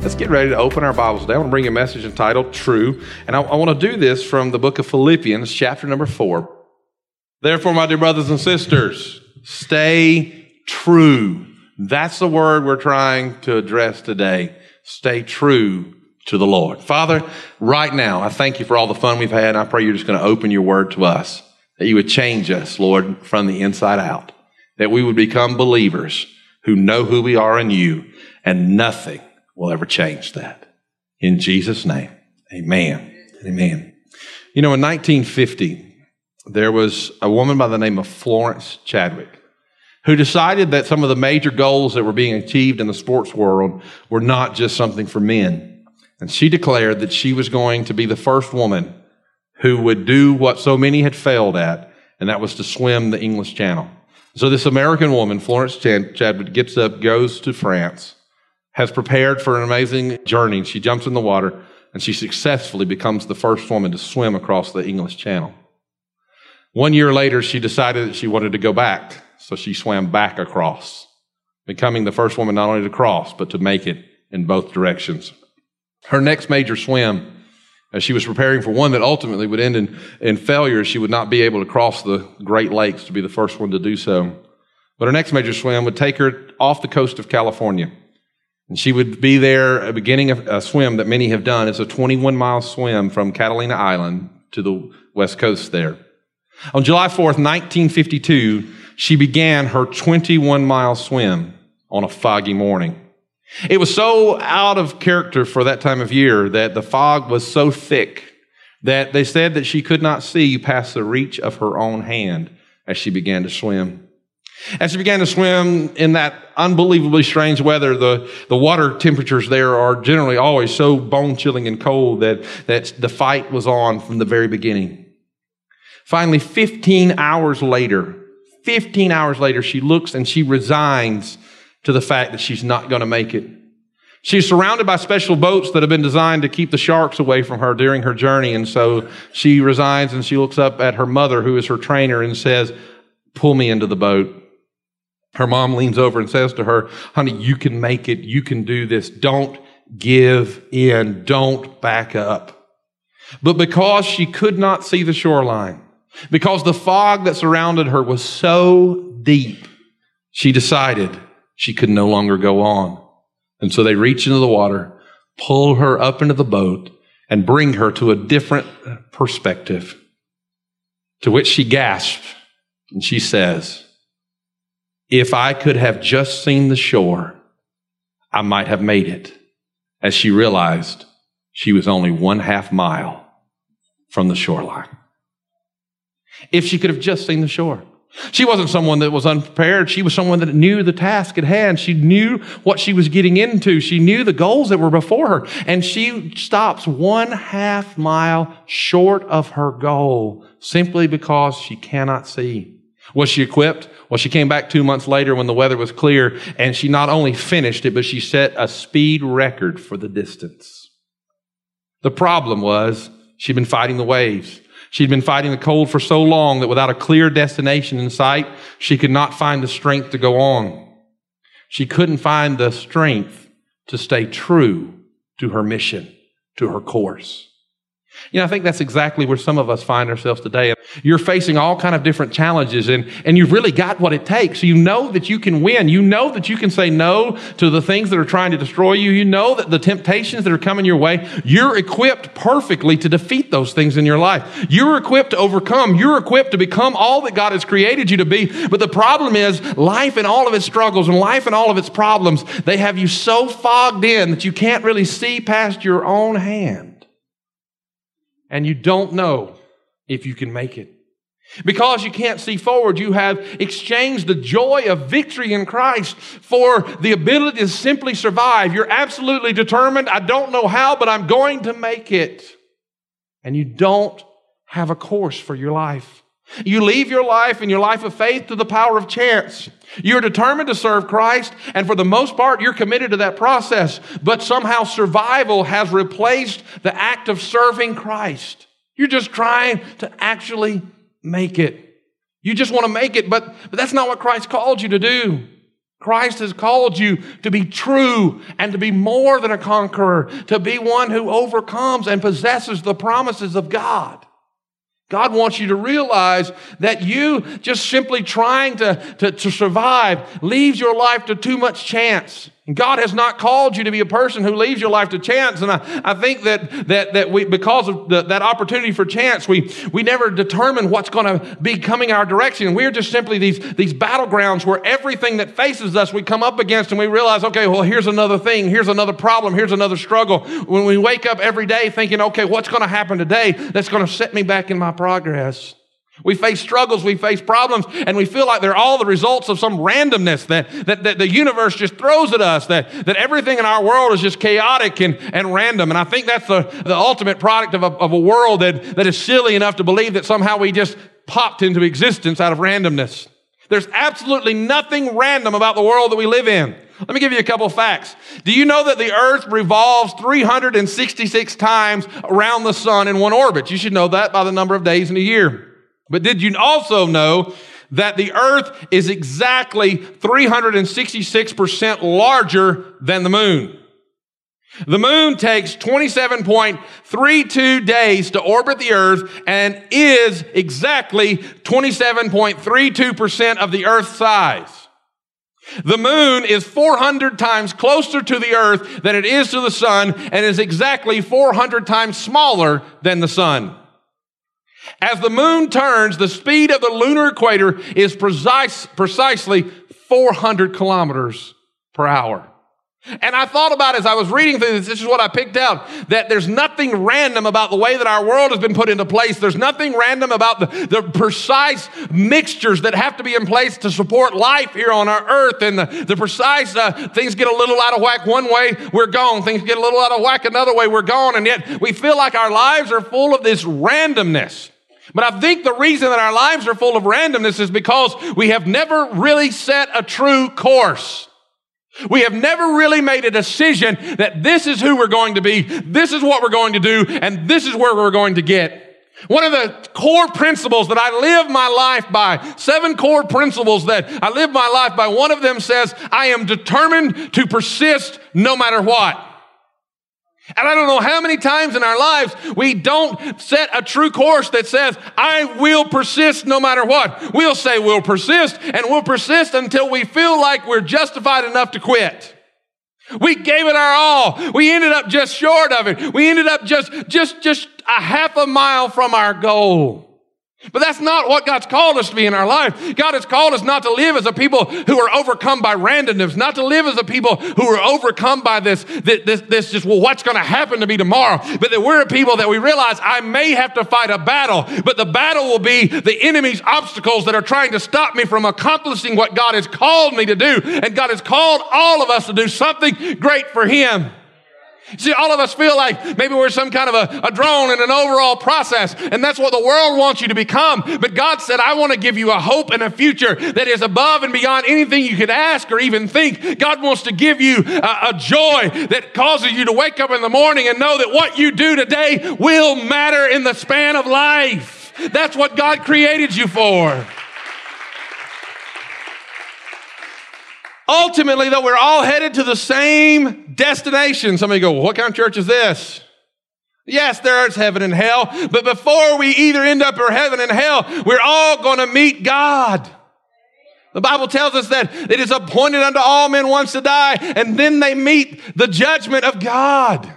Let's get ready to open our Bibles today. I want to bring a message entitled True. And I, I, want to do this from the book of Philippians, chapter number four. Therefore, my dear brothers and sisters, stay true. That's the word we're trying to address today. Stay true to the Lord. Father, right now, I thank you for all the fun we've had. And I pray you're just going to open your word to us, that you would change us, Lord, from the inside out, that we would become believers who know who we are in you and nothing will ever change that. In Jesus' name, amen. Amen. You know, in 1950, there was a woman by the name of Florence Chadwick who decided that some of the major goals that were being achieved in the sports world were not just something for men. And she declared that she was going to be the first woman who would do what so many had failed at, and that was to swim the English Channel. So this American woman, Florence Chadwick, gets up, goes to France, has prepared for an amazing journey. She jumps in the water and she successfully becomes the first woman to swim across the English Channel. One year later, she decided that she wanted to go back, so she swam back across, becoming the first woman not only to cross, but to make it in both directions. Her next major swim, as she was preparing for one that ultimately would end in, in failure, she would not be able to cross the Great Lakes to be the first one to do so. But her next major swim would take her off the coast of California and she would be there uh, beginning a swim that many have done. It's a 21 mile swim from Catalina Island to the west coast there. On July 4th, 1952, she began her 21 mile swim on a foggy morning. It was so out of character for that time of year that the fog was so thick that they said that she could not see past the reach of her own hand as she began to swim. As she began to swim in that unbelievably strange weather, the, the water temperatures there are generally always so bone chilling and cold that, that the fight was on from the very beginning. Finally, 15 hours later, 15 hours later, she looks and she resigns to the fact that she's not going to make it. She's surrounded by special boats that have been designed to keep the sharks away from her during her journey. And so she resigns and she looks up at her mother, who is her trainer, and says, Pull me into the boat. Her mom leans over and says to her, honey, you can make it. You can do this. Don't give in. Don't back up. But because she could not see the shoreline, because the fog that surrounded her was so deep, she decided she could no longer go on. And so they reach into the water, pull her up into the boat, and bring her to a different perspective. To which she gasps and she says, if I could have just seen the shore, I might have made it. As she realized she was only one half mile from the shoreline. If she could have just seen the shore. She wasn't someone that was unprepared. She was someone that knew the task at hand. She knew what she was getting into. She knew the goals that were before her. And she stops one half mile short of her goal simply because she cannot see. Was she equipped? Well, she came back two months later when the weather was clear, and she not only finished it, but she set a speed record for the distance. The problem was she'd been fighting the waves. She'd been fighting the cold for so long that without a clear destination in sight, she could not find the strength to go on. She couldn't find the strength to stay true to her mission, to her course. You know, I think that's exactly where some of us find ourselves today. You're facing all kind of different challenges and, and you've really got what it takes. You know that you can win. You know that you can say no to the things that are trying to destroy you. You know that the temptations that are coming your way, you're equipped perfectly to defeat those things in your life. You're equipped to overcome. You're equipped to become all that God has created you to be. But the problem is life and all of its struggles and life and all of its problems, they have you so fogged in that you can't really see past your own hand and you don't know if you can make it. Because you can't see forward, you have exchanged the joy of victory in Christ for the ability to simply survive. You're absolutely determined. I don't know how, but I'm going to make it. and you don't have a course for your life. You leave your life and your life of faith to the power of chance. You're determined to serve Christ, and for the most part, you're committed to that process. But somehow survival has replaced the act of serving Christ. You're just trying to actually make it. You just want to make it, but, but that's not what Christ called you to do. Christ has called you to be true and to be more than a conqueror, to be one who overcomes and possesses the promises of God. God wants you to realize that you just simply trying to, to, to, survive leaves your life to too much chance. God has not called you to be a person who leaves your life to chance. And I, I think that, that, that we, because of the, that opportunity for chance, we, we never determine what's going to be coming our direction. We're just simply these, these battlegrounds where everything that faces us we come up against and we realize, okay, well, here's another thing. Here's another problem. Here's another struggle. When we wake up every day thinking, okay, what's going to happen today that's going to set me back in my progress? We face struggles, we face problems, and we feel like they're all the results of some randomness that, that, that, the universe just throws at us, that, that everything in our world is just chaotic and, and random. And I think that's the, the ultimate product of a, of a world that, that is silly enough to believe that somehow we just popped into existence out of randomness. There's absolutely nothing random about the world that we live in. Let me give you a couple facts. Do you know that the earth revolves 366 times around the sun in one orbit? You should know that by the number of days in a year. But did you also know that the earth is exactly 366% larger than the moon? The moon takes 27.32 days to orbit the earth and is exactly 27.32% of the earth's size. The moon is 400 times closer to the earth than it is to the sun and is exactly 400 times smaller than the sun. As the moon turns, the speed of the lunar equator is precise, precisely 400 kilometers per hour. And I thought about as I was reading through this, this is what I picked out, that there's nothing random about the way that our world has been put into place. There's nothing random about the, the precise mixtures that have to be in place to support life here on our earth. And the, the precise uh, things get a little out of whack one way, we're gone. Things get a little out of whack another way, we're gone. And yet we feel like our lives are full of this randomness. But I think the reason that our lives are full of randomness is because we have never really set a true course. We have never really made a decision that this is who we're going to be, this is what we're going to do, and this is where we're going to get. One of the core principles that I live my life by, seven core principles that I live my life by, one of them says, I am determined to persist no matter what. And I don't know how many times in our lives we don't set a true course that says, I will persist no matter what. We'll say we'll persist and we'll persist until we feel like we're justified enough to quit. We gave it our all. We ended up just short of it. We ended up just, just, just a half a mile from our goal. But that's not what God's called us to be in our life. God has called us not to live as a people who are overcome by randomness, not to live as a people who are overcome by this, this, this, this just, well, what's going to happen to me tomorrow? But that we're a people that we realize I may have to fight a battle, but the battle will be the enemy's obstacles that are trying to stop me from accomplishing what God has called me to do. And God has called all of us to do something great for Him. See, all of us feel like maybe we're some kind of a, a, drone in an overall process, and that's what the world wants you to become. But God said, I want to give you a hope and a future that is above and beyond anything you could ask or even think. God wants to give you a, a joy that causes you to wake up in the morning and know that what you do today will matter in the span of life. That's what God created you for. Ultimately, though, we're all headed to the same destination. Somebody go, well, what kind of church is this? Yes, there's heaven and hell, but before we either end up in heaven and hell, we're all going to meet God. The Bible tells us that it is appointed unto all men once to die, and then they meet the judgment of God.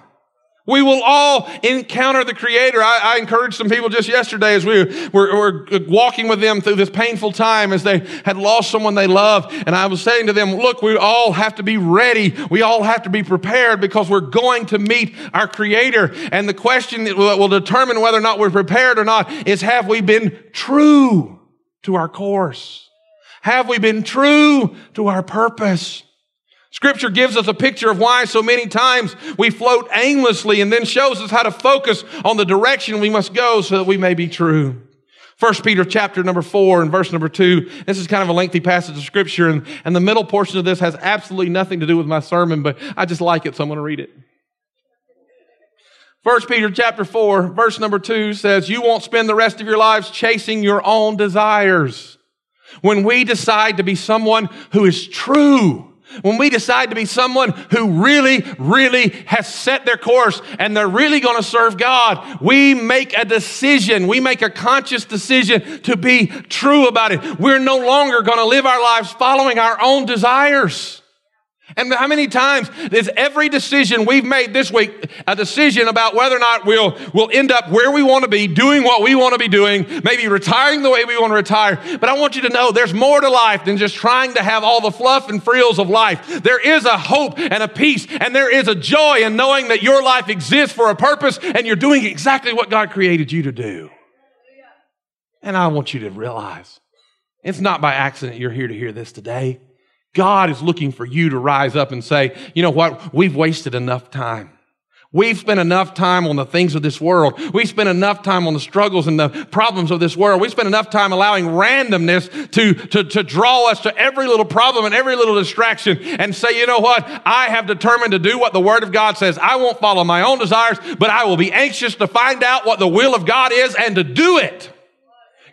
We will all encounter the Creator. I, I encouraged some people just yesterday as we were, were, walking with them through this painful time as they had lost someone they loved. And I was saying to them, look, we all have to be ready. We all have to be prepared because we're going to meet our Creator. And the question that will determine whether or not we're prepared or not is have we been true to our course? Have we been true to our purpose? Scripture gives us a picture of why so many times we float aimlessly and then shows us how to focus on the direction we must go so that we may be true. First Peter chapter number four and verse number two. This is kind of a lengthy passage of scripture and, and the middle portion of this has absolutely nothing to do with my sermon, but I just like it, so I'm going to read it. First Peter chapter four, verse number two says, you won't spend the rest of your lives chasing your own desires. When we decide to be someone who is true, when we decide to be someone who really, really has set their course and they're really going to serve God, we make a decision. We make a conscious decision to be true about it. We're no longer going to live our lives following our own desires. And how many times is every decision we've made this week a decision about whether or not we'll, we'll end up where we want to be, doing what we want to be doing, maybe retiring the way we want to retire. But I want you to know there's more to life than just trying to have all the fluff and frills of life. There is a hope and a peace and there is a joy in knowing that your life exists for a purpose and you're doing exactly what God created you to do. And I want you to realize it's not by accident you're here to hear this today. God is looking for you to rise up and say, you know what? We've wasted enough time. We've spent enough time on the things of this world. We've spent enough time on the struggles and the problems of this world. We've spent enough time allowing randomness to, to, to draw us to every little problem and every little distraction and say, you know what? I have determined to do what the Word of God says. I won't follow my own desires, but I will be anxious to find out what the will of God is and to do it.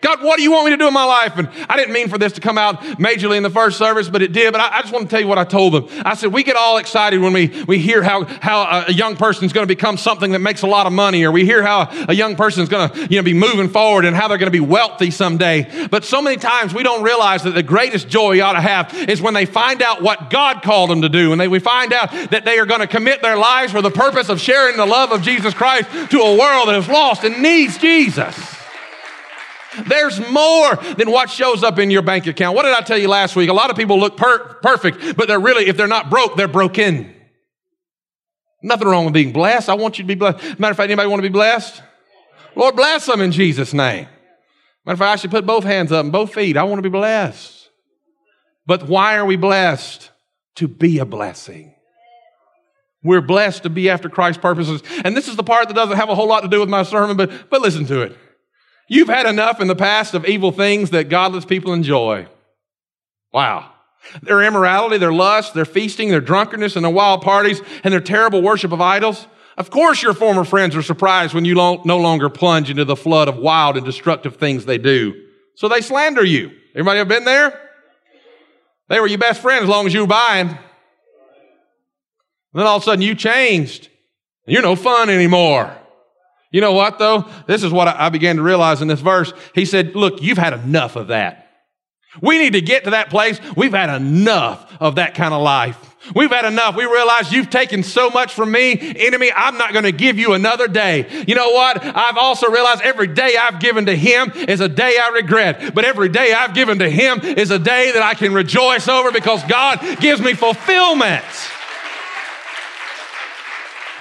God, what do you want me to do in my life? And I didn't mean for this to come out majorly in the first service, but it did. But I, I just want to tell you what I told them. I said, we get all excited when we, we hear how, how a young person is going to become something that makes a lot of money, or we hear how a young person is going to, you know, be moving forward and how they're going to be wealthy someday. But so many times we don't realize that the greatest joy we ought to have is when they find out what God called them to do. And they, we find out that they are going to commit their lives for the purpose of sharing the love of Jesus Christ to a world that is lost and needs Jesus. There's more than what shows up in your bank account. What did I tell you last week? A lot of people look per- perfect, but they're really, if they're not broke, they're broken. Nothing wrong with being blessed. I want you to be blessed. Matter of fact, anybody want to be blessed? Lord, bless them in Jesus' name. Matter of fact, I should put both hands up and both feet. I want to be blessed. But why are we blessed? To be a blessing. We're blessed to be after Christ's purposes. And this is the part that doesn't have a whole lot to do with my sermon, but, but listen to it. You've had enough in the past of evil things that godless people enjoy. Wow. Their immorality, their lust, their feasting, their drunkenness, and their wild parties, and their terrible worship of idols. Of course, your former friends are surprised when you no longer plunge into the flood of wild and destructive things they do. So they slander you. Everybody ever been there? They were your best friend as long as you were buying. And then all of a sudden you changed. You're no fun anymore. You know what though? This is what I began to realize in this verse. He said, look, you've had enough of that. We need to get to that place. We've had enough of that kind of life. We've had enough. We realize you've taken so much from me. Enemy, I'm not going to give you another day. You know what? I've also realized every day I've given to him is a day I regret. But every day I've given to him is a day that I can rejoice over because God gives me fulfillment.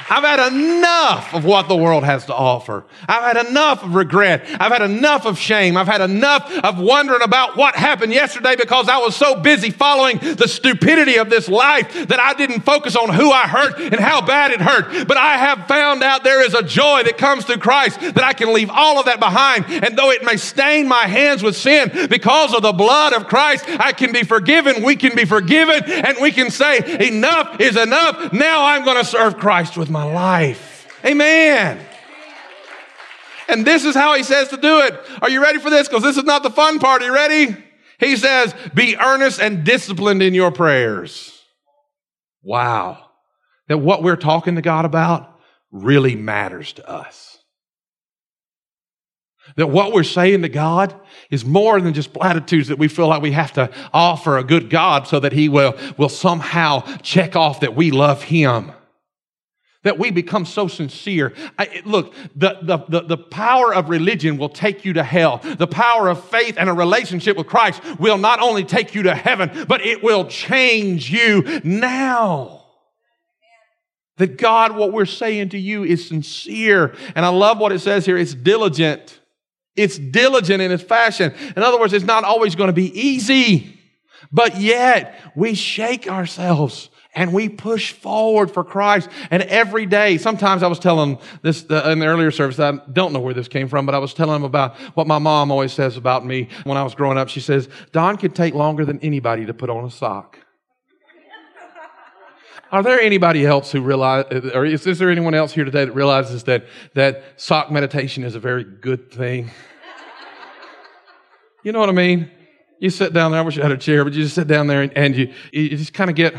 I've had enough of what the world has to offer. I've had enough of regret. I've had enough of shame. I've had enough of wondering about what happened yesterday because I was so busy following the stupidity of this life that I didn't focus on who I hurt and how bad it hurt. But I have found out there is a joy that comes through Christ that I can leave all of that behind. And though it may stain my hands with sin, because of the blood of Christ, I can be forgiven. We can be forgiven and we can say, enough is enough. Now I'm going to serve Christ with my my life. Amen. And this is how he says to do it. Are you ready for this? Because this is not the fun part. Are you ready? He says, be earnest and disciplined in your prayers. Wow. That what we're talking to God about really matters to us. That what we're saying to God is more than just platitudes that we feel like we have to offer a good God so that He will, will somehow check off that we love Him that we become so sincere. I, look, the, the, the, the, power of religion will take you to hell. The power of faith and a relationship with Christ will not only take you to heaven, but it will change you now. That God, what we're saying to you is sincere. And I love what it says here. It's diligent. It's diligent in its fashion. In other words, it's not always going to be easy, but yet we shake ourselves and we push forward for Christ. And every day, sometimes I was telling this uh, in the earlier service, I don't know where this came from, but I was telling them about what my mom always says about me when I was growing up. She says, Don could take longer than anybody to put on a sock. Are there anybody else who realize, or is, is there anyone else here today that realizes that, that sock meditation is a very good thing? You know what I mean? You sit down there, I wish I had a chair, but you just sit down there and, and you, you just kind of get.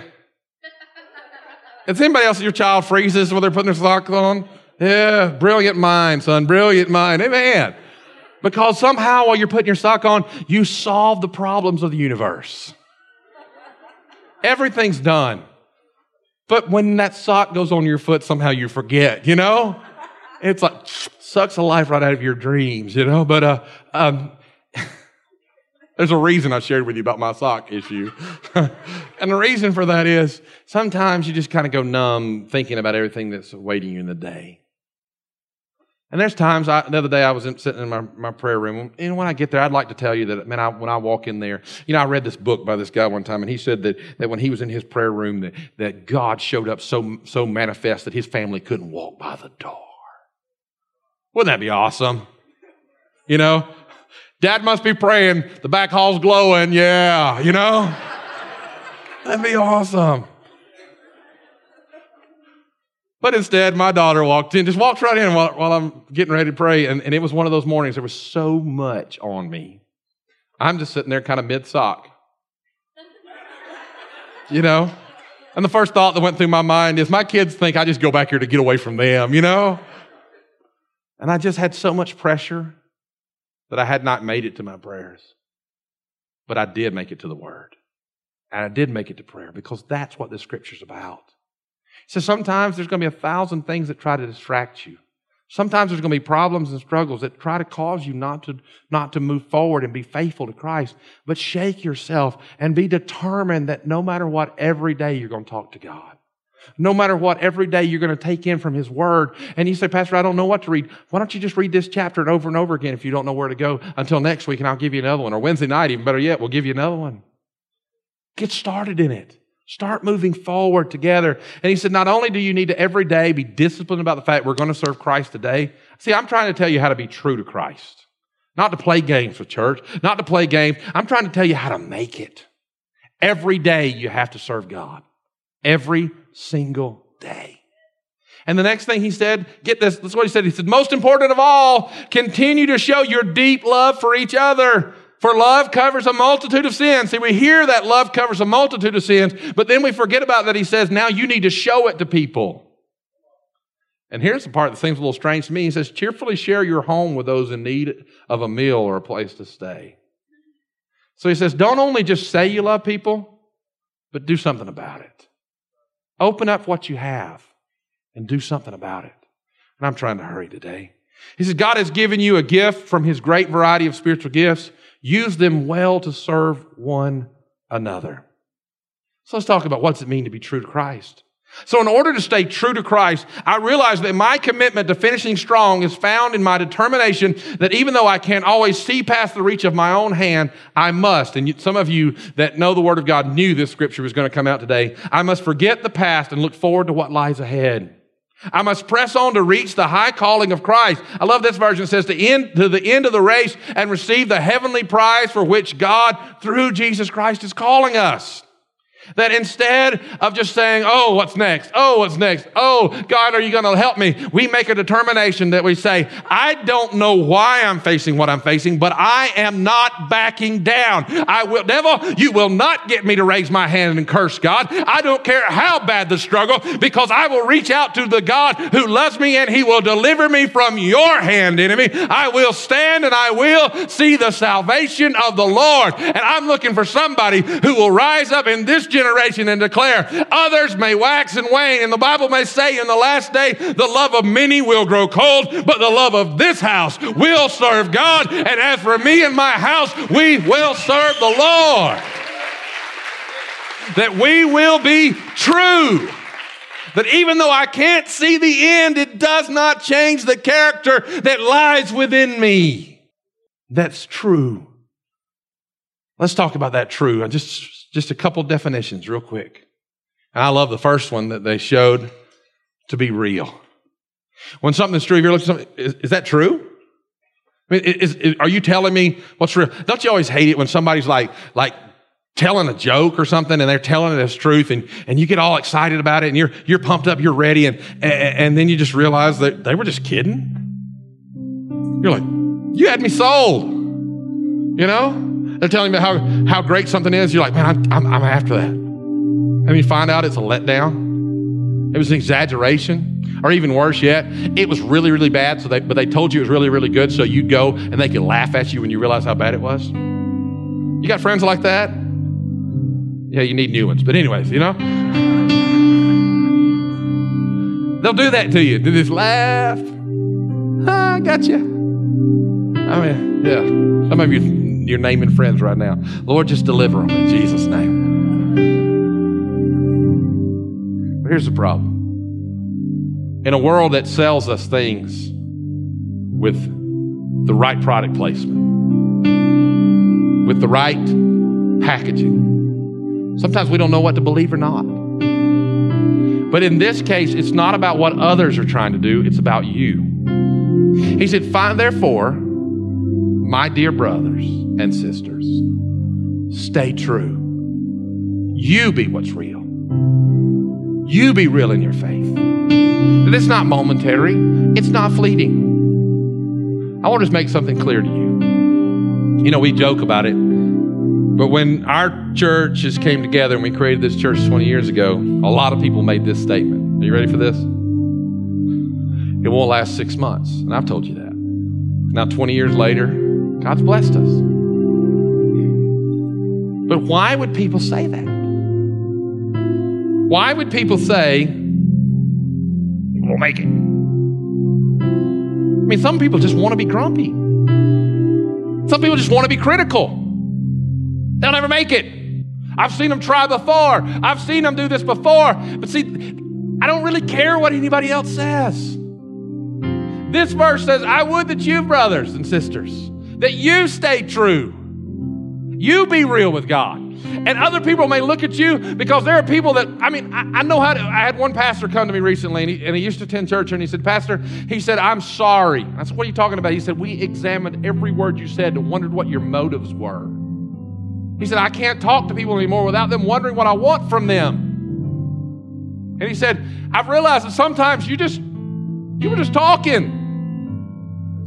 Is anybody else, your child freezes while they're putting their socks on? Yeah, brilliant mind, son, brilliant mind. Amen. Because somehow while you're putting your sock on, you solve the problems of the universe. Everything's done. But when that sock goes on your foot, somehow you forget, you know? It's like, sucks the life right out of your dreams, you know? But, uh, um, there's a reason I shared with you about my sock issue. and the reason for that is sometimes you just kind of go numb thinking about everything that's awaiting you in the day. And there's times, I, the other day I was in, sitting in my, my prayer room, and when I get there, I'd like to tell you that, man, I, when I walk in there, you know, I read this book by this guy one time, and he said that, that when he was in his prayer room, that, that God showed up so, so manifest that his family couldn't walk by the door. Wouldn't that be awesome? You know, Dad must be praying. The back hall's glowing. Yeah, you know? That'd be awesome. But instead, my daughter walked in, just walked right in while, while I'm getting ready to pray. And, and it was one of those mornings, there was so much on me. I'm just sitting there kind of mid sock. You know? And the first thought that went through my mind is my kids think I just go back here to get away from them, you know? And I just had so much pressure that I had not made it to my prayers. But I did make it to the Word. And I did make it to prayer because that's what the Scripture's about. So sometimes there's going to be a thousand things that try to distract you. Sometimes there's going to be problems and struggles that try to cause you not to, not to move forward and be faithful to Christ. But shake yourself and be determined that no matter what, every day you're going to talk to God. No matter what, every day you're going to take in from His Word. And you say, Pastor, I don't know what to read. Why don't you just read this chapter over and over again if you don't know where to go until next week and I'll give you another one. Or Wednesday night, even better yet, we'll give you another one. Get started in it. Start moving forward together. And he said, not only do you need to every day be disciplined about the fact we're going to serve Christ today. See, I'm trying to tell you how to be true to Christ. Not to play games with church, not to play games. I'm trying to tell you how to make it. Every day you have to serve God. Every single day. And the next thing he said, get this, that's what he said. He said, most important of all, continue to show your deep love for each other. For love covers a multitude of sins. See, we hear that love covers a multitude of sins, but then we forget about that. He says, now you need to show it to people. And here's the part that seems a little strange to me. He says, cheerfully share your home with those in need of a meal or a place to stay. So he says, don't only just say you love people, but do something about it. Open up what you have and do something about it. And I'm trying to hurry today. He says, God has given you a gift from his great variety of spiritual gifts. Use them well to serve one another. So let's talk about what's it mean to be true to Christ. So, in order to stay true to Christ, I realize that my commitment to finishing strong is found in my determination that even though I can't always see past the reach of my own hand, I must. And some of you that know the Word of God knew this scripture was going to come out today. I must forget the past and look forward to what lies ahead. I must press on to reach the high calling of Christ. I love this version. It says to end to the end of the race and receive the heavenly prize for which God through Jesus Christ is calling us. That instead of just saying, oh, what's next? Oh, what's next? Oh, God, are you going to help me? We make a determination that we say, I don't know why I'm facing what I'm facing, but I am not backing down. I will, devil, you will not get me to raise my hand and curse God. I don't care how bad the struggle because I will reach out to the God who loves me and he will deliver me from your hand, enemy. I will stand and I will see the salvation of the Lord. And I'm looking for somebody who will rise up in this generation generation and declare, others may wax and wane. And the Bible may say in the last day, the love of many will grow cold, but the love of this house will serve God. And as for me and my house, we will serve the Lord. That we will be true. That even though I can't see the end, it does not change the character that lies within me. That's true. Let's talk about that true. I just just a couple definitions, real quick. And I love the first one that they showed to be real. When something's true, if you're looking at something, is, is that true? I mean, is, is, are you telling me what's real? Don't you always hate it when somebody's like, like telling a joke or something and they're telling it as truth and, and you get all excited about it and you're, you're pumped up, you're ready. And, and, and then you just realize that they were just kidding. You're like, you had me sold. You know? They're telling me how, how great something is. You're like, man, I'm, I'm, I'm after that. And you find out it's a letdown. It was an exaggeration. Or even worse yet, it was really, really bad, so they, but they told you it was really, really good, so you'd go and they could laugh at you when you realize how bad it was. You got friends like that? Yeah, you need new ones. But, anyways, you know? They'll do that to you. They just laugh. I got you. I mean, yeah. Some of you, you're naming friends right now. Lord, just deliver them in Jesus' name. But here's the problem in a world that sells us things with the right product placement, with the right packaging, sometimes we don't know what to believe or not. But in this case, it's not about what others are trying to do, it's about you. He said, Find therefore, my dear brothers and sisters, stay true. You be what's real. You be real in your faith. It's not momentary, it's not fleeting. I want to just make something clear to you. You know, we joke about it, but when our churches came together and we created this church 20 years ago, a lot of people made this statement. Are you ready for this? It won't last six months. And I've told you that. Now, 20 years later, God's blessed us. But why would people say that? Why would people say, we'll make it. I mean, some people just want to be grumpy. Some people just want to be critical. They'll never make it. I've seen them try before. I've seen them do this before. But see, I don't really care what anybody else says. This verse says, I would that you, brothers and sisters, that you stay true. You be real with God. And other people may look at you because there are people that, I mean, I, I know how to. I had one pastor come to me recently and he, and he used to attend church and he said, Pastor, he said, I'm sorry. I said, What are you talking about? He said, We examined every word you said and wondered what your motives were. He said, I can't talk to people anymore without them wondering what I want from them. And he said, I've realized that sometimes you just, you were just talking.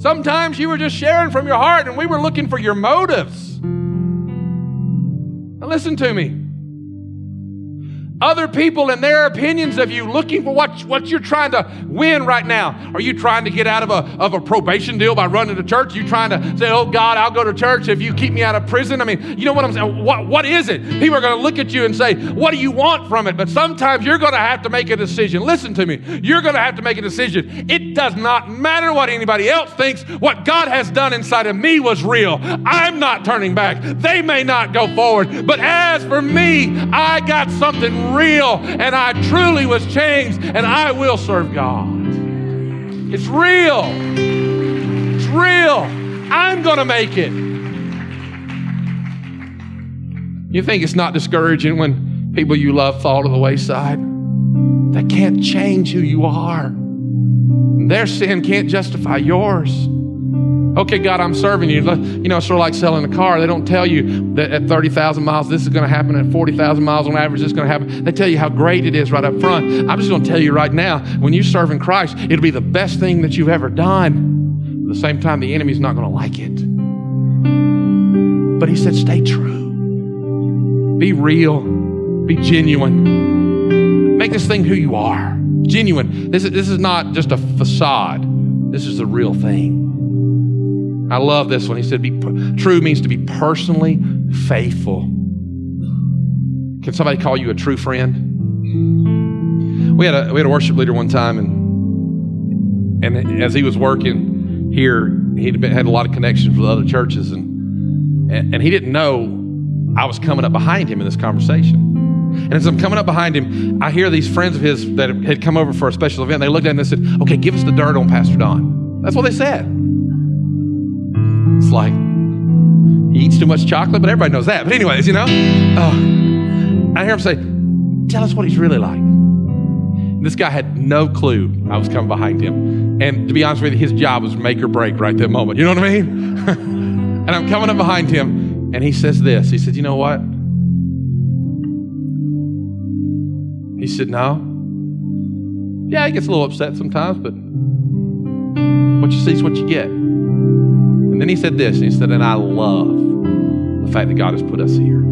Sometimes you were just sharing from your heart and we were looking for your motives. Now, listen to me. Other people and their opinions of you, looking for what, what you're trying to win right now. Are you trying to get out of a, of a probation deal by running to church? Are you trying to say, oh God, I'll go to church if you keep me out of prison? I mean, you know what I'm saying? What, what is it? People are going to look at you and say, what do you want from it? But sometimes you're going to have to make a decision. Listen to me. You're going to have to make a decision. It does not matter what anybody else thinks. What God has done inside of me was real. I'm not turning back. They may not go forward. But as for me, I got something real and I truly was changed and I will serve God. It's real. It's real. I'm going to make it. You think it's not discouraging when people you love fall to the wayside? They can't change who you are. Their sin can't justify yours. Okay, God, I'm serving you. You know, it's sort of like selling a car. They don't tell you that at 30,000 miles, this is going to happen. At 40,000 miles on average, this is going to happen. They tell you how great it is right up front. I'm just going to tell you right now when you serve in Christ, it'll be the best thing that you've ever done. At the same time, the enemy's not going to like it. But he said, stay true, be real, be genuine. Make this thing who you are. Genuine. This is, this is not just a facade, this is the real thing. I love this one. He said, be, true means to be personally faithful. Can somebody call you a true friend? We had a, we had a worship leader one time, and, and as he was working here, he had a lot of connections with other churches, and, and, and he didn't know I was coming up behind him in this conversation. And as I'm coming up behind him, I hear these friends of his that had come over for a special event. They looked at him and they said, Okay, give us the dirt on Pastor Don. That's what they said. It's like he eats too much chocolate, but everybody knows that. But anyways, you know, uh, I hear him say, Tell us what he's really like. This guy had no clue I was coming behind him. And to be honest with you, his job was make or break right that moment. You know what I mean? and I'm coming up behind him, and he says this. He said, You know what? He said, No. Yeah, he gets a little upset sometimes, but what you see is what you get. Then he said this, and he said, And I love the fact that God has put us here.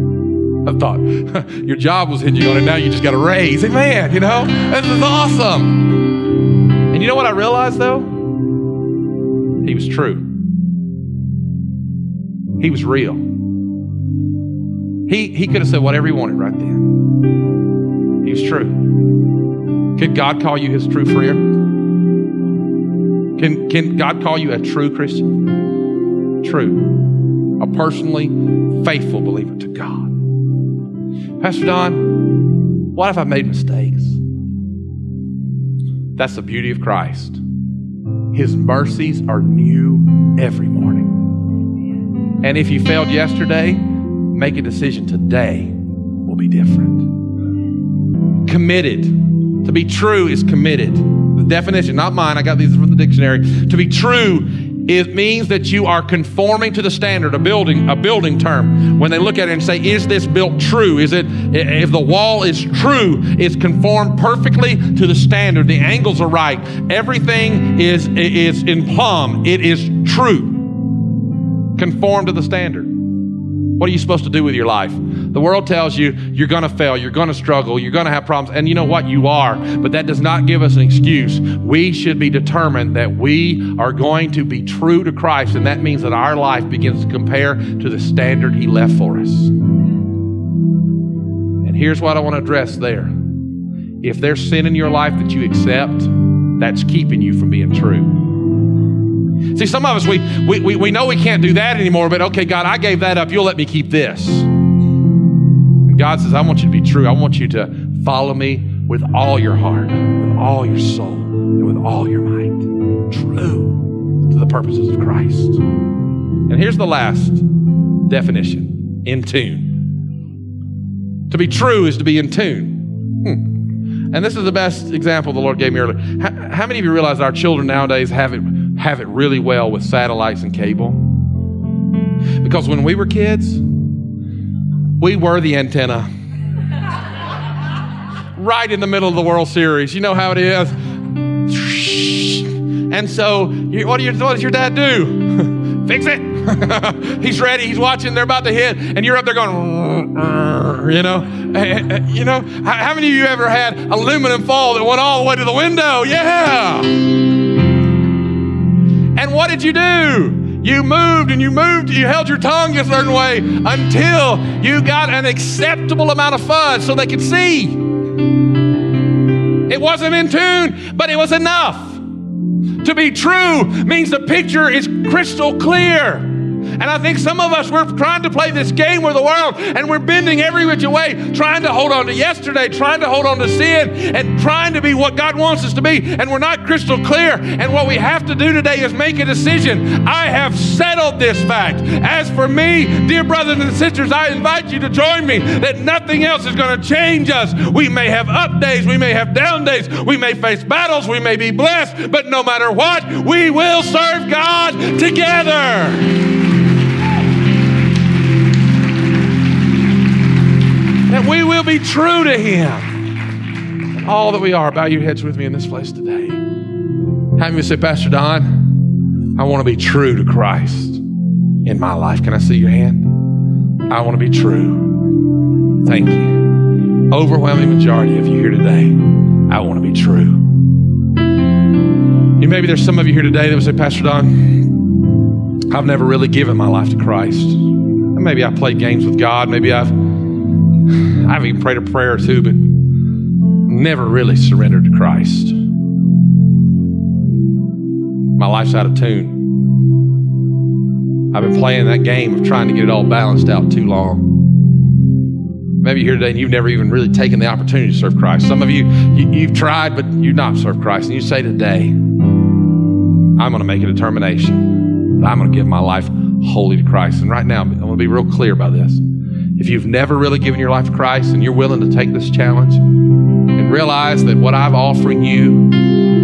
I thought, your job was hinging on it, now you just got a raise. man. you know? This is awesome. And you know what I realized though? He was true. He was real. He, he could have said whatever he wanted right then. He was true. Could God call you his true friend? Can, can God call you a true Christian? True. A personally faithful believer to God. Pastor Don, what if I made mistakes? That's the beauty of Christ. His mercies are new every morning. And if you failed yesterday, make a decision today will be different. Committed. To be true is committed. The definition, not mine, I got these from the dictionary. To be true it means that you are conforming to the standard, a building, a building term. When they look at it and say, is this built true? Is it, if the wall is true, it's conformed perfectly to the standard. The angles are right. Everything is, is in plumb. It is true. Conform to the standard. What are you supposed to do with your life? The world tells you you're going to fail, you're going to struggle, you're going to have problems. And you know what? You are. But that does not give us an excuse. We should be determined that we are going to be true to Christ. And that means that our life begins to compare to the standard He left for us. And here's what I want to address there. If there's sin in your life that you accept, that's keeping you from being true. See, some of us, we, we, we, we know we can't do that anymore, but okay, God, I gave that up. You'll let me keep this. And God says, I want you to be true. I want you to follow me with all your heart, with all your soul, and with all your might. True to the purposes of Christ. And here's the last definition in tune. To be true is to be in tune. Hmm. And this is the best example the Lord gave me earlier. How, how many of you realize our children nowadays have it have it really well with satellites and cable. Because when we were kids, we were the antenna. right in the middle of the World Series. You know how it is. And so, what, do what does your dad do? Fix it. he's ready. He's watching. They're about to hit, and you're up there going, you know, eh, eh, eh, you know. How many of you ever had aluminum fall that went all the way to the window? Yeah. And what did you do? You moved and you moved, you held your tongue a certain way until you got an acceptable amount of fuzz so they could see. It wasn't in tune, but it was enough. To be true means the picture is crystal clear. And I think some of us, we're trying to play this game with the world and we're bending every which way, trying to hold on to yesterday, trying to hold on to sin, and trying to be what God wants us to be. And we're not crystal clear. And what we have to do today is make a decision. I have settled this fact. As for me, dear brothers and sisters, I invite you to join me that nothing else is going to change us. We may have up days, we may have down days, we may face battles, we may be blessed, but no matter what, we will serve God together. That we will be true to Him. And All that we are. Bow your heads with me in this place today. Have me say, Pastor Don, I want to be true to Christ in my life. Can I see your hand? I want to be true. Thank you. Overwhelming majority of you here today, I want to be true. And maybe there's some of you here today that would say, Pastor Don, I've never really given my life to Christ. Maybe I played games with God. Maybe I've I've even prayed a prayer or two, but never really surrendered to Christ. My life's out of tune. I've been playing that game of trying to get it all balanced out too long. Maybe you're here today and you've never even really taken the opportunity to serve Christ. Some of you, you have tried, but you've not served Christ. And you say today, I'm going to make a determination I'm going to give my life wholly to Christ. And right now, I'm going to be real clear about this. If you've never really given your life to Christ and you're willing to take this challenge and realize that what I'm offering you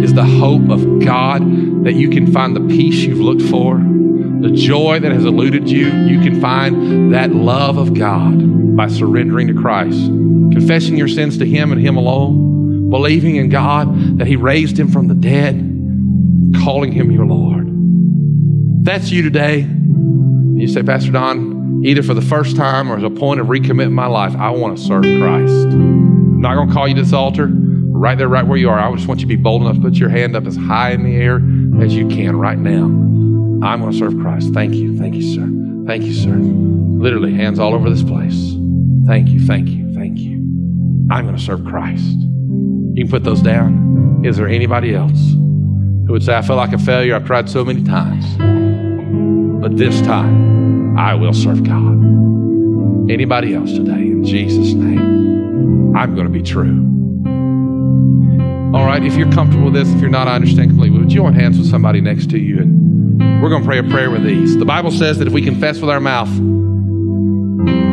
is the hope of God, that you can find the peace you've looked for, the joy that has eluded you, you can find that love of God by surrendering to Christ, confessing your sins to Him and Him alone, believing in God that He raised Him from the dead, calling Him your Lord. That's you today. You say, Pastor Don, either for the first time or as a point of recommitting my life, I want to serve Christ. I'm not going to call you to this altar. Right there, right where you are. I just want you to be bold enough to put your hand up as high in the air as you can right now. I'm going to serve Christ. Thank you. Thank you, sir. Thank you, sir. Literally, hands all over this place. Thank you. Thank you. Thank you. I'm going to serve Christ. You can put those down. Is there anybody else who would say, I feel like a failure? I've tried so many times. But this time, I will serve God. Anybody else today, in Jesus' name, I'm going to be true. All right, if you're comfortable with this, if you're not, I understand completely. Would you join hands with somebody next to you? And we're going to pray a prayer with these. The Bible says that if we confess with our mouth,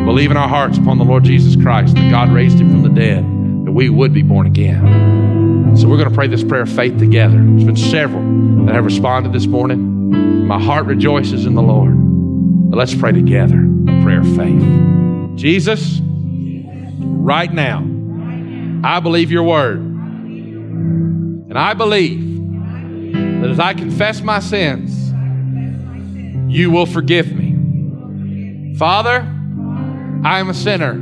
believe in our hearts upon the Lord Jesus Christ, that God raised him from the dead, that we would be born again. So we're going to pray this prayer of faith together. There's been several that have responded this morning. My heart rejoices in the Lord. But let's pray together a prayer of faith. Jesus, right now, I believe your word. And I believe that as I confess my sins, you will forgive me. Father, I am a sinner.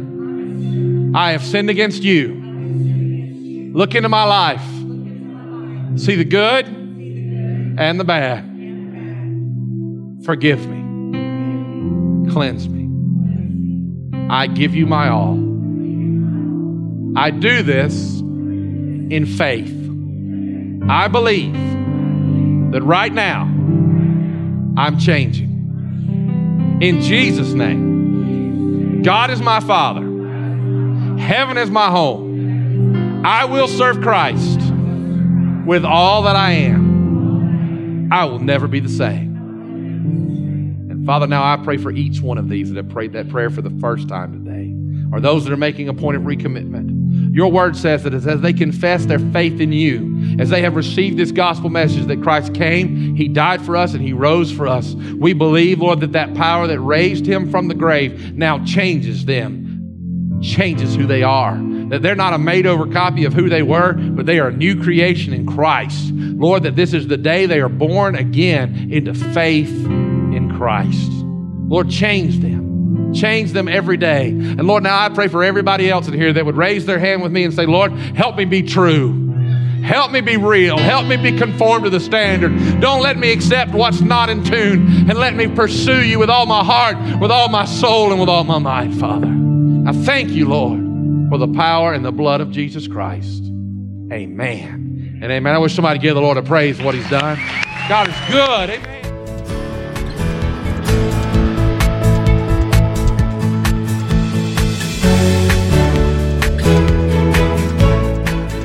I have sinned against you. Look into my life. See the good and the bad. Forgive me. Cleanse me. I give you my all. I do this in faith. I believe that right now I'm changing. In Jesus' name, God is my Father, heaven is my home. I will serve Christ with all that I am. I will never be the same. Father, now I pray for each one of these that have prayed that prayer for the first time today, or those that are making a point of recommitment. Your word says that as they confess their faith in you, as they have received this gospel message that Christ came, He died for us, and He rose for us, we believe, Lord, that that power that raised Him from the grave now changes them, changes who they are. That they're not a made over copy of who they were, but they are a new creation in Christ. Lord, that this is the day they are born again into faith Christ. Lord, change them. Change them every day. And Lord, now I pray for everybody else in here that would raise their hand with me and say, Lord, help me be true. Help me be real. Help me be conformed to the standard. Don't let me accept what's not in tune and let me pursue you with all my heart, with all my soul, and with all my mind, Father. I thank you, Lord, for the power and the blood of Jesus Christ. Amen. And amen. I wish somebody give the Lord a praise for what he's done. God is good. Amen.